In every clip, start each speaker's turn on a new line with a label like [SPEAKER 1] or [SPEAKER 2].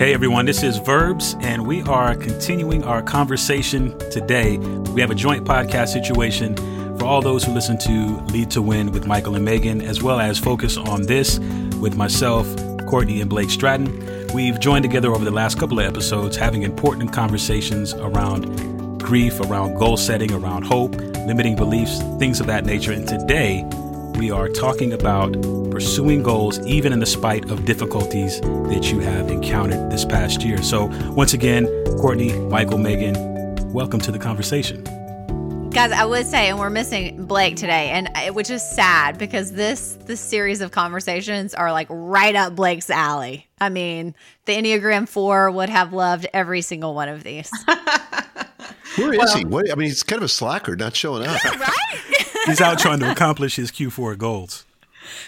[SPEAKER 1] Hey everyone, this is Verbs, and we are continuing our conversation today. We have a joint podcast situation for all those who listen to Lead to Win with Michael and Megan, as well as focus on this with myself, Courtney, and Blake Stratton. We've joined together over the last couple of episodes having important conversations around grief, around goal setting, around hope, limiting beliefs, things of that nature. And today, we are talking about pursuing goals even in the spite of difficulties that you have encountered this past year. So, once again, Courtney, Michael, Megan, welcome to the conversation.
[SPEAKER 2] Guys, I would say, and we're missing Blake today, and uh, which is sad because this this series of conversations are like right up Blake's alley. I mean, the Enneagram Four would have loved every single one of these.
[SPEAKER 3] Where is well, he? What, I mean, he's kind of a slacker, not showing up.
[SPEAKER 2] right?
[SPEAKER 1] He's out trying to accomplish his Q4 goals.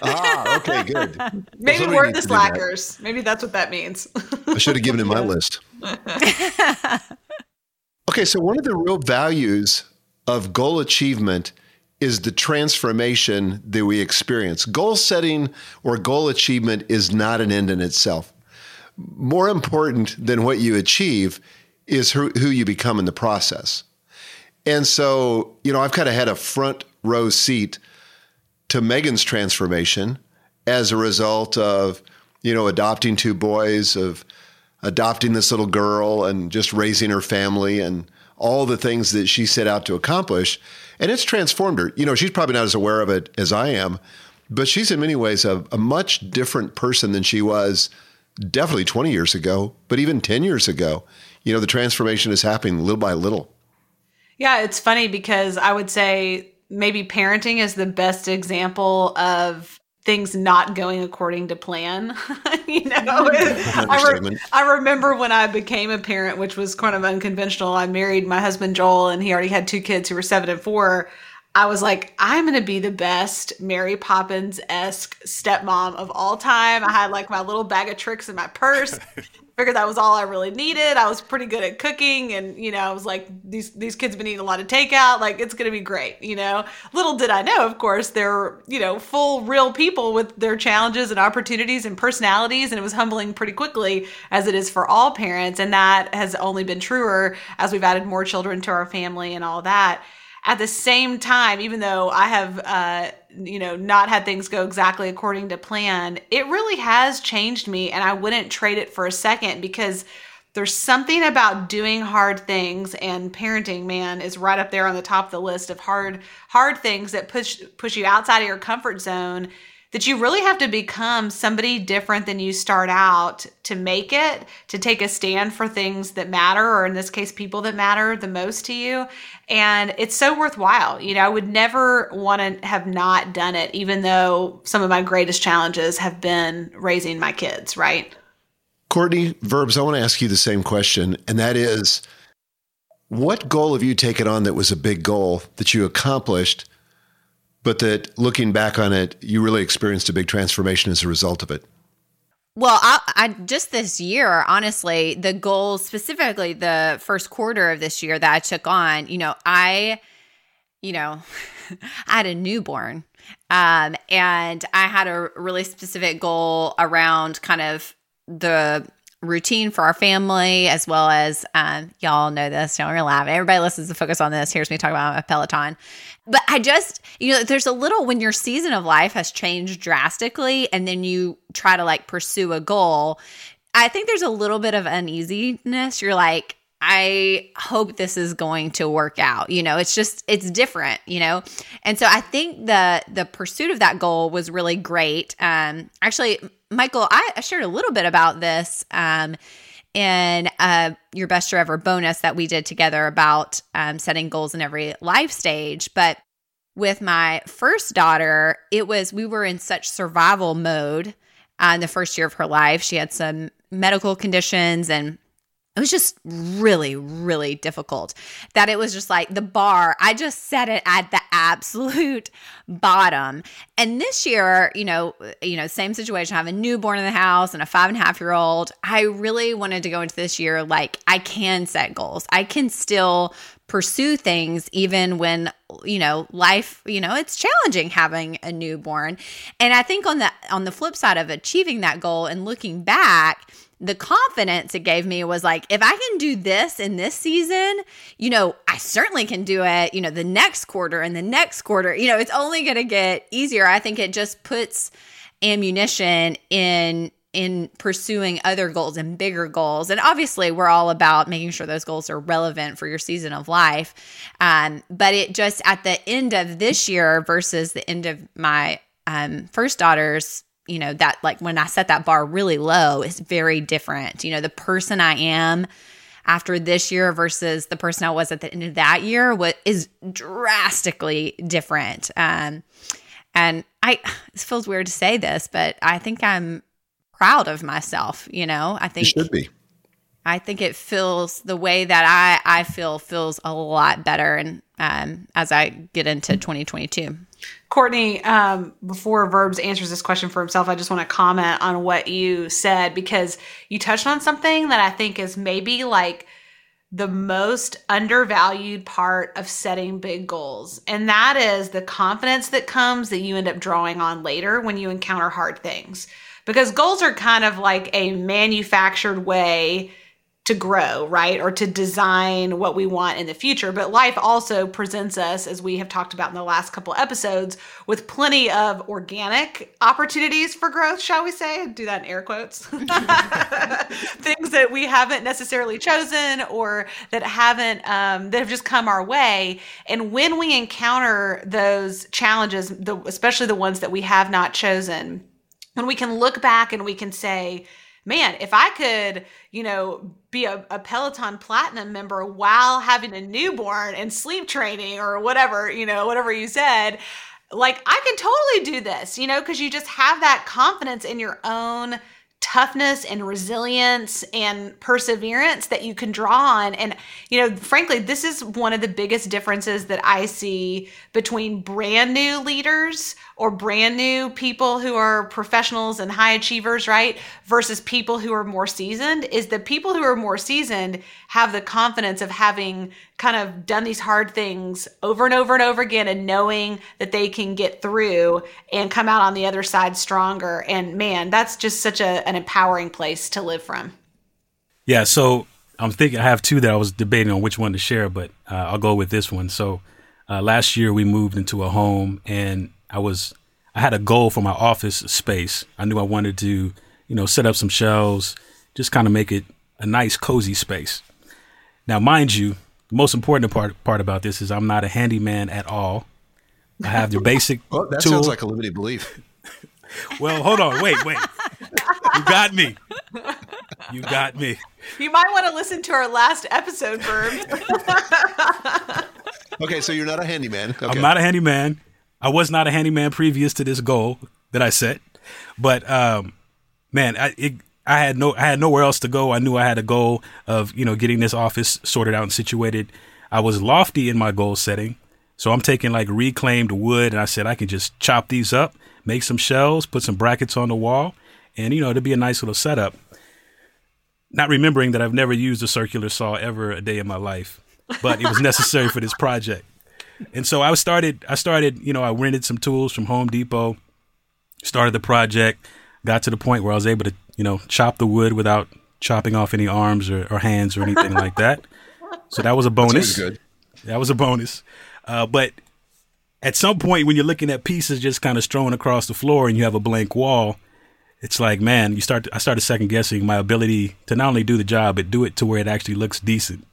[SPEAKER 3] Ah, okay, good.
[SPEAKER 4] Maybe we're the slackers. That. Maybe that's what that means.
[SPEAKER 3] I should have given him my list. okay, so one of the real values of goal achievement is the transformation that we experience. Goal setting or goal achievement is not an end in itself. More important than what you achieve is who, who you become in the process. And so, you know, I've kind of had a front row seat to Megan's transformation as a result of, you know, adopting two boys, of adopting this little girl and just raising her family and all the things that she set out to accomplish. And it's transformed her. You know, she's probably not as aware of it as I am, but she's in many ways a, a much different person than she was definitely 20 years ago, but even 10 years ago. You know, the transformation is happening little by little.
[SPEAKER 4] Yeah, it's funny because I would say maybe parenting is the best example of things not going according to plan. you know, I, re- I, remember when I became a parent, which was kind of unconventional. I married my husband Joel, and he already had two kids who were seven and four. I was like, I'm going to be the best Mary Poppins esque stepmom of all time. I had like my little bag of tricks in my purse figured that was all I really needed. I was pretty good at cooking, and you know, I was like, these these kids been eating a lot of takeout. Like, it's gonna be great. You know, little did I know, of course, they're you know full real people with their challenges and opportunities and personalities, and it was humbling pretty quickly, as it is for all parents, and that has only been truer as we've added more children to our family and all that at the same time, even though I have, uh, you know, not had things go exactly according to plan, it really has changed me. And I wouldn't trade it for a second because there's something about doing hard things and parenting, man, is right up there on the top of the list of hard, hard things that push, push you outside of your comfort zone that you really have to become somebody different than you start out to make it, to take a stand for things that matter, or in this case, people that matter the most to you. And it's so worthwhile. You know, I would never want to have not done it, even though some of my greatest challenges have been raising my kids, right?
[SPEAKER 3] Courtney, Verbs, I want to ask you the same question, and that is what goal have you taken on that was a big goal that you accomplished? But that looking back on it, you really experienced a big transformation as a result of it.
[SPEAKER 2] Well, I, I, just this year, honestly, the goals, specifically the first quarter of this year that I took on, you know, I, you know, I had a newborn, um, and I had a really specific goal around kind of the routine for our family, as well as um, y'all know this. Y'all are laugh. Everybody listens to focus on this. Here's me talking about my Peloton. But I just, you know, there's a little when your season of life has changed drastically, and then you try to like pursue a goal. I think there's a little bit of uneasiness. You're like, I hope this is going to work out. You know, it's just it's different, you know. And so I think the the pursuit of that goal was really great. Um actually Michael, I shared a little bit about this um, in uh, your best year ever bonus that we did together about um, setting goals in every life stage. But with my first daughter, it was we were in such survival mode uh, in the first year of her life. She had some medical conditions and it was just really really difficult that it was just like the bar i just set it at the absolute bottom. And this year you know you know same situation i have a newborn in the house and a five and a half year old. I really wanted to go into this year like i can set goals. I can still pursue things even when you know life you know it's challenging having a newborn. And i think on the on the flip side of achieving that goal and looking back the confidence it gave me was like if i can do this in this season you know i certainly can do it you know the next quarter and the next quarter you know it's only going to get easier i think it just puts ammunition in in pursuing other goals and bigger goals. And obviously, we're all about making sure those goals are relevant for your season of life. Um, but it just at the end of this year versus the end of my um, first daughter's, you know, that like when I set that bar really low is very different. You know, the person I am after this year versus the person I was at the end of that year what is drastically different. Um, and I, it feels weird to say this, but I think I'm proud of myself. You know, I think
[SPEAKER 3] you should be.
[SPEAKER 2] I think it feels the way that I I feel feels a lot better, and um, as I get into 2022.
[SPEAKER 4] Courtney, um, before Verbs answers this question for himself, I just want to comment on what you said because you touched on something that I think is maybe like the most undervalued part of setting big goals. And that is the confidence that comes that you end up drawing on later when you encounter hard things because goals are kind of like a manufactured way to grow, right? Or to design what we want in the future. But life also presents us, as we have talked about in the last couple episodes, with plenty of organic opportunities for growth, shall we say? Do that in air quotes. Things that we haven't necessarily chosen or that haven't, um, that have just come our way. And when we encounter those challenges, the, especially the ones that we have not chosen, when we can look back and we can say, man, if I could, you know, be a, a, Peloton Platinum member while having a newborn and sleep training or whatever, you know, whatever you said, like I can totally do this, you know, because you just have that confidence in your own toughness and resilience and perseverance that you can draw on. And, you know, frankly, this is one of the biggest differences that I see between brand new leaders or brand new people who are professionals and high achievers, right? Versus people who are more seasoned is that people who are more seasoned have the confidence of having kind of done these hard things over and over and over again and knowing that they can get through and come out on the other side stronger. And man, that's just such a, an empowering place to live from.
[SPEAKER 1] Yeah. So I'm thinking I have two that I was debating on which one to share, but uh, I'll go with this one. So uh, last year we moved into a home and I was I had a goal for my office space. I knew I wanted to, you know, set up some shelves, just kind of make it a nice cozy space. Now, mind you, the most important part part about this is I'm not a handyman at all. I have the basic.
[SPEAKER 3] well, that tool. sounds like a limited belief.
[SPEAKER 1] well, hold on, wait, wait. You got me. You got me.
[SPEAKER 4] You might want to listen to our last episode, Verb.
[SPEAKER 3] okay, so you're not a handyman. Okay.
[SPEAKER 1] I'm not a handyman. I was not a handyman previous to this goal that I set, but um, man, I it, I had no I had nowhere else to go. I knew I had a goal of you know getting this office sorted out and situated. I was lofty in my goal setting, so I'm taking like reclaimed wood, and I said I can just chop these up, make some shelves, put some brackets on the wall, and you know it'd be a nice little setup. Not remembering that I've never used a circular saw ever a day in my life, but it was necessary for this project and so I started. I started. You know, I rented some tools from Home Depot. Started the project. Got to the point where I was able to, you know, chop the wood without chopping off any arms or, or hands or anything like that. So that was a bonus.
[SPEAKER 3] That,
[SPEAKER 1] that was a bonus. Uh, but at some point, when you're looking at pieces just kind of strewn across the floor and you have a blank wall, it's like, man, you start. To, I started second guessing my ability to not only do the job but do it to where it actually looks decent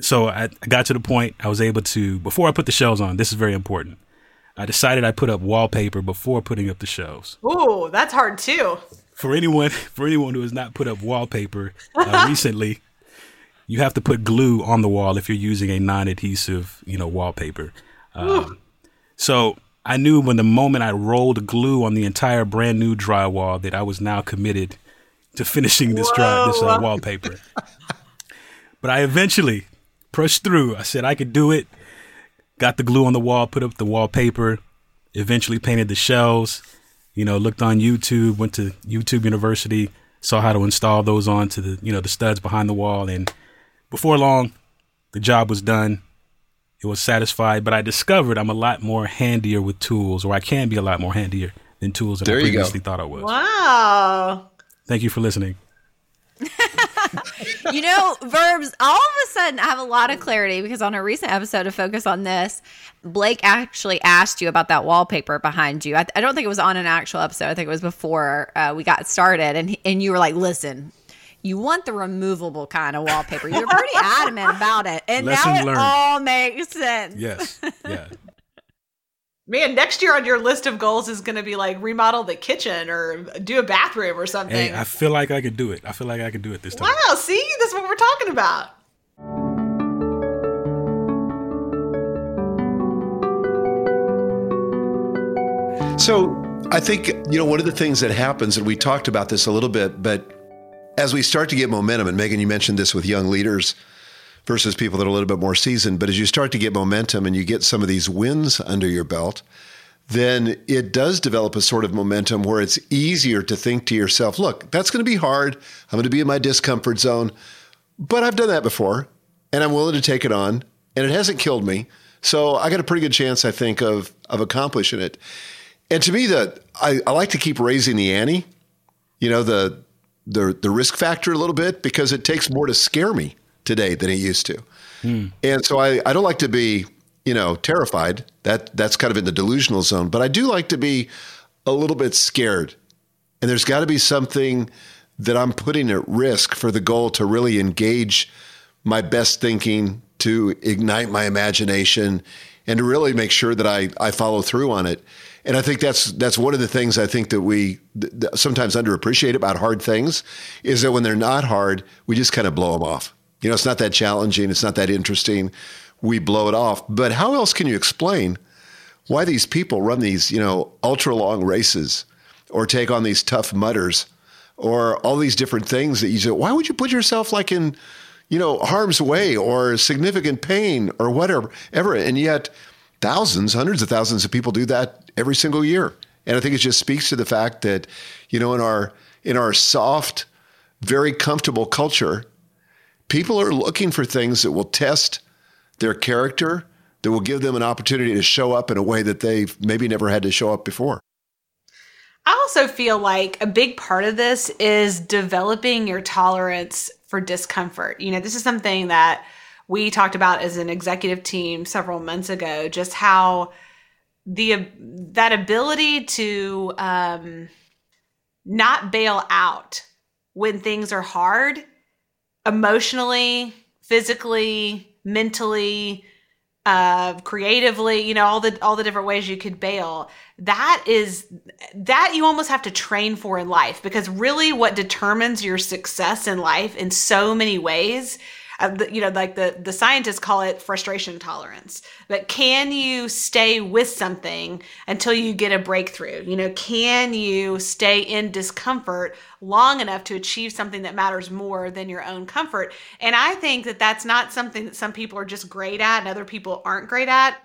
[SPEAKER 1] so I, I got to the point I was able to before I put the shells on. This is very important. I decided I put up wallpaper before putting up the shelves.
[SPEAKER 4] Ooh, that's hard too.
[SPEAKER 1] For anyone, for anyone who has not put up wallpaper uh, recently, you have to put glue on the wall if you're using a non-adhesive, you know, wallpaper. Um, so I knew when the moment I rolled glue on the entire brand new drywall that I was now committed to finishing this dry, this uh, wallpaper. but I eventually pushed through. I said I could do it. Got the glue on the wall, put up the wallpaper, eventually painted the shells. You know, looked on YouTube, went to YouTube University, saw how to install those onto the, you know, the studs behind the wall. And before long, the job was done. it was satisfied, but I discovered I'm a lot more handier with tools, or I can be a lot more handier than tools that there I previously thought I was.
[SPEAKER 4] Wow.
[SPEAKER 1] Thank you for listening.
[SPEAKER 2] You know, verbs, all of a sudden I have a lot of clarity because on a recent episode of Focus on This, Blake actually asked you about that wallpaper behind you. I, I don't think it was on an actual episode. I think it was before uh, we got started. And, and you were like, listen, you want the removable kind of wallpaper. You're pretty adamant about it. And Lesson now it learned. all makes sense.
[SPEAKER 1] Yes. Yeah.
[SPEAKER 4] Man, next year on your list of goals is going to be like remodel the kitchen or do a bathroom or something.
[SPEAKER 1] Hey, I feel like I could do it. I feel like I could do it this time.
[SPEAKER 4] Wow, see? That's what we're talking about.
[SPEAKER 3] So, I think, you know, one of the things that happens, and we talked about this a little bit, but as we start to get momentum, and Megan, you mentioned this with young leaders versus people that are a little bit more seasoned, but as you start to get momentum and you get some of these wins under your belt, then it does develop a sort of momentum where it's easier to think to yourself, look, that's going to be hard. I'm going to be in my discomfort zone, but I've done that before and I'm willing to take it on and it hasn't killed me. So I got a pretty good chance, I think, of, of accomplishing it. And to me, the, I, I like to keep raising the ante, you know, the, the the risk factor a little bit because it takes more to scare me today than it used to. Hmm. And so I, I don't like to be, you know, terrified. That that's kind of in the delusional zone, but I do like to be a little bit scared. And there's got to be something that I'm putting at risk for the goal to really engage my best thinking, to ignite my imagination, and to really make sure that I, I follow through on it. And I think that's that's one of the things I think that we sometimes underappreciate about hard things is that when they're not hard, we just kind of blow them off. You know, it's not that challenging, it's not that interesting. We blow it off. But how else can you explain why these people run these, you know, ultra long races or take on these Tough Mudders or all these different things that you say, why would you put yourself like in, you know, harm's way or significant pain or whatever ever? And yet thousands, hundreds of thousands of people do that every single year. And I think it just speaks to the fact that, you know, in our in our soft, very comfortable culture, people are looking for things that will test their character, that will give them an opportunity to show up in a way that they've maybe never had to show up before.
[SPEAKER 4] I also feel like a big part of this is developing your tolerance for discomfort. You know, this is something that we talked about as an executive team several months ago just how the that ability to um, not bail out when things are hard emotionally physically mentally uh, creatively you know all the all the different ways you could bail. That is that you almost have to train for in life because really what determines your success in life in so many ways uh, you know, like the the scientists call it frustration tolerance. But can you stay with something until you get a breakthrough? You know, can you stay in discomfort long enough to achieve something that matters more than your own comfort? And I think that that's not something that some people are just great at and other people aren't great at.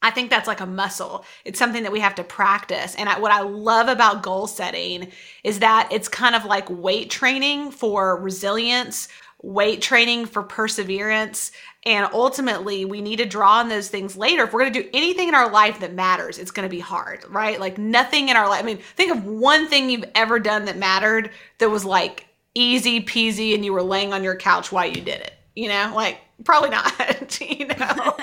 [SPEAKER 4] I think that's like a muscle. It's something that we have to practice. And I, what I love about goal setting is that it's kind of like weight training for resilience, weight training for perseverance. And ultimately, we need to draw on those things later. If we're going to do anything in our life that matters, it's going to be hard, right? Like nothing in our life. I mean, think of one thing you've ever done that mattered that was like easy peasy and you were laying on your couch while you did it. You know, like probably not you know.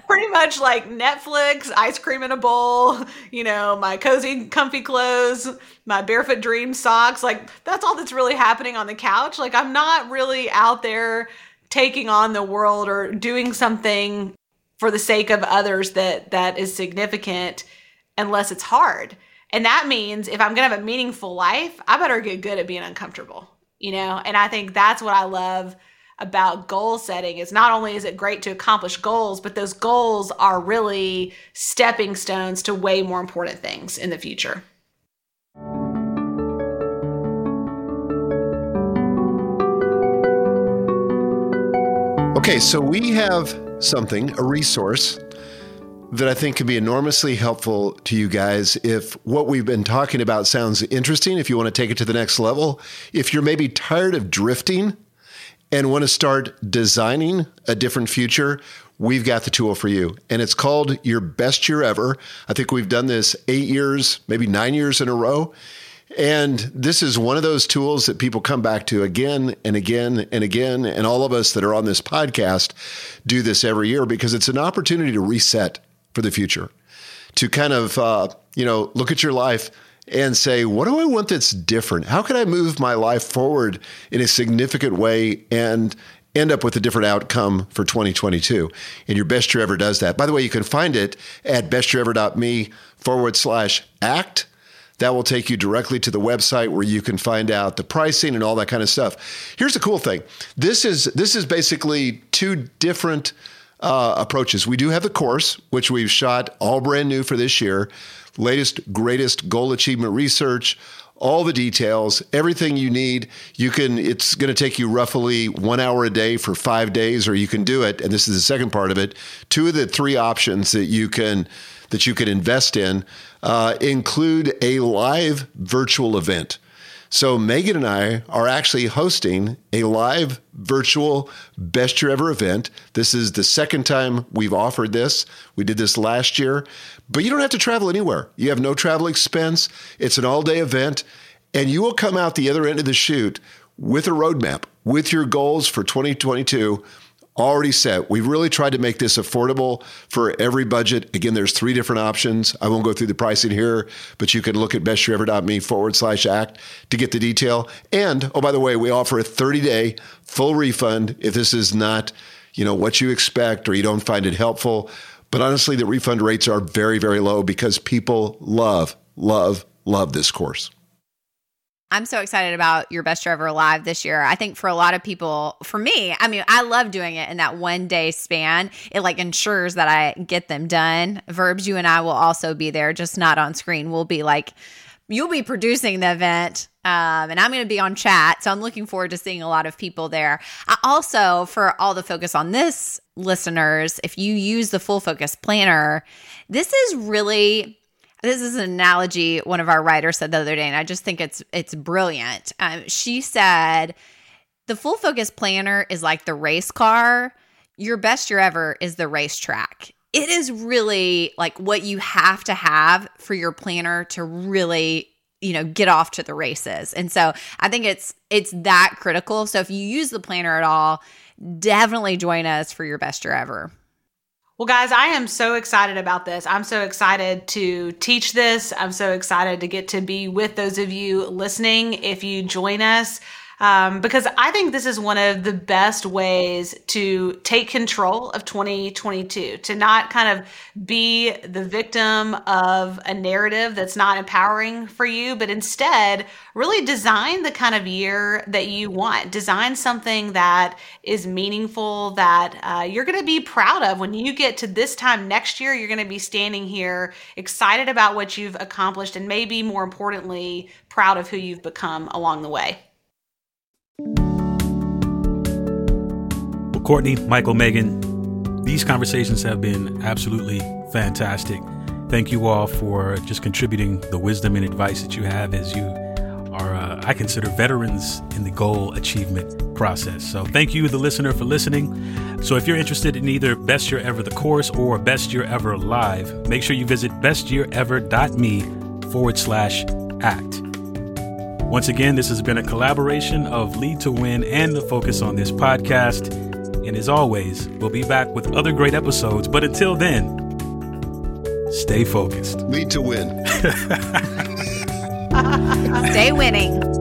[SPEAKER 4] Pretty much like netflix ice cream in a bowl you know my cozy comfy clothes my barefoot dream socks like that's all that's really happening on the couch. Like i'm not really out there taking on the world or doing something for the sake of others that that is significant unless it's hard. And that means if i'm gonna have a meaningful life i better get good at being uncomfortable you know? And i think that's what i love about goal setting is not only is it great to accomplish goals, but those goals are really stepping stones to way more important things in the future.
[SPEAKER 3] Okay, so we have something, a resource that I think can be enormously helpful to you guys if what we've been talking about sounds interesting, if you want to take it to the next level, if you're maybe tired of drifting and want to start designing a different future, we've got the tool for you. And it's called Your Best Year Ever. I think we've done this eight years, maybe nine years in a row. And this is one of those tools that people come back to again and again and again. And all of us that are on this podcast do this every year because it's an opportunity to reset for the future, to kind of, uh, you know, look at your life and say, what do I want that's different? How can I move my life forward in a significant way and end up with a different outcome for 2022? And your best year ever does that. By the way, you can find it at bestyearever.me forward slash act that will take you directly to the website where you can find out the pricing and all that kind of stuff. Here's the cool thing. This is this is basically two different uh, approaches. We do have the course, which we've shot all brand new for this year, latest greatest goal achievement research, all the details, everything you need. You can, it's going to take you roughly one hour a day for five days, or you can do it. And this is the second part of it. Two of the three options that you can that you can invest in uh, include a live virtual event. So, Megan and I are actually hosting a live virtual Best Year Ever event. This is the second time we've offered this. We did this last year, but you don't have to travel anywhere. You have no travel expense. It's an all day event, and you will come out the other end of the chute with a roadmap, with your goals for 2022 already set. We've really tried to make this affordable for every budget. Again, there's three different options. I won't go through the pricing here, but you can look at bestyearever.me forward slash act to get the detail. And oh, by the way, we offer a 30 day full refund if this is not, you know, what you expect or you don't find it helpful. But honestly, the refund rates are very, very low because people love, love, love this course.
[SPEAKER 2] I'm so excited about your best year ever live this year. I think for a lot of people, for me, I mean, I love doing it in that one day span. It like ensures that I get them done. Verbs, you and I will also be there, just not on screen. We'll be like, you'll be producing the event. Um, and I'm going to be on chat. So I'm looking forward to seeing a lot of people there. I also, for all the focus on this listeners, if you use the full focus planner, this is really this is an analogy one of our writers said the other day and i just think it's it's brilliant. Um, she said the full focus planner is like the race car. Your best year ever is the racetrack. It is really like what you have to have for your planner to really you know get off to the races. And so i think it's it's that critical. So if you use the planner at all definitely join us for your best year ever
[SPEAKER 4] well, guys, I am so excited about this. I'm so excited to teach this. I'm so excited to get to be with those of you listening. If you join us, um, because I think this is one of the best ways to take control of 2022, to not kind of be the victim of a narrative that's not empowering for you, but instead really design the kind of year that you want. Design something that is meaningful, that uh, you're going to be proud of when you get to this time next year. You're going to be standing here excited about what you've accomplished and maybe more importantly, proud of who you've become along the way.
[SPEAKER 1] Well, Courtney, Michael, Megan, these conversations have been absolutely fantastic. Thank you all for just contributing the wisdom and advice that you have as you are, uh, I consider, veterans in the goal achievement process. So, thank you, the listener, for listening. So, if you're interested in either Best Year Ever the course or Best Year Ever live, make sure you visit bestyearever.me forward slash act. Once again, this has been a collaboration of Lead to Win and the Focus on This podcast. And as always, we'll be back with other great episodes. But until then, stay focused.
[SPEAKER 3] Lead to Win.
[SPEAKER 2] stay winning.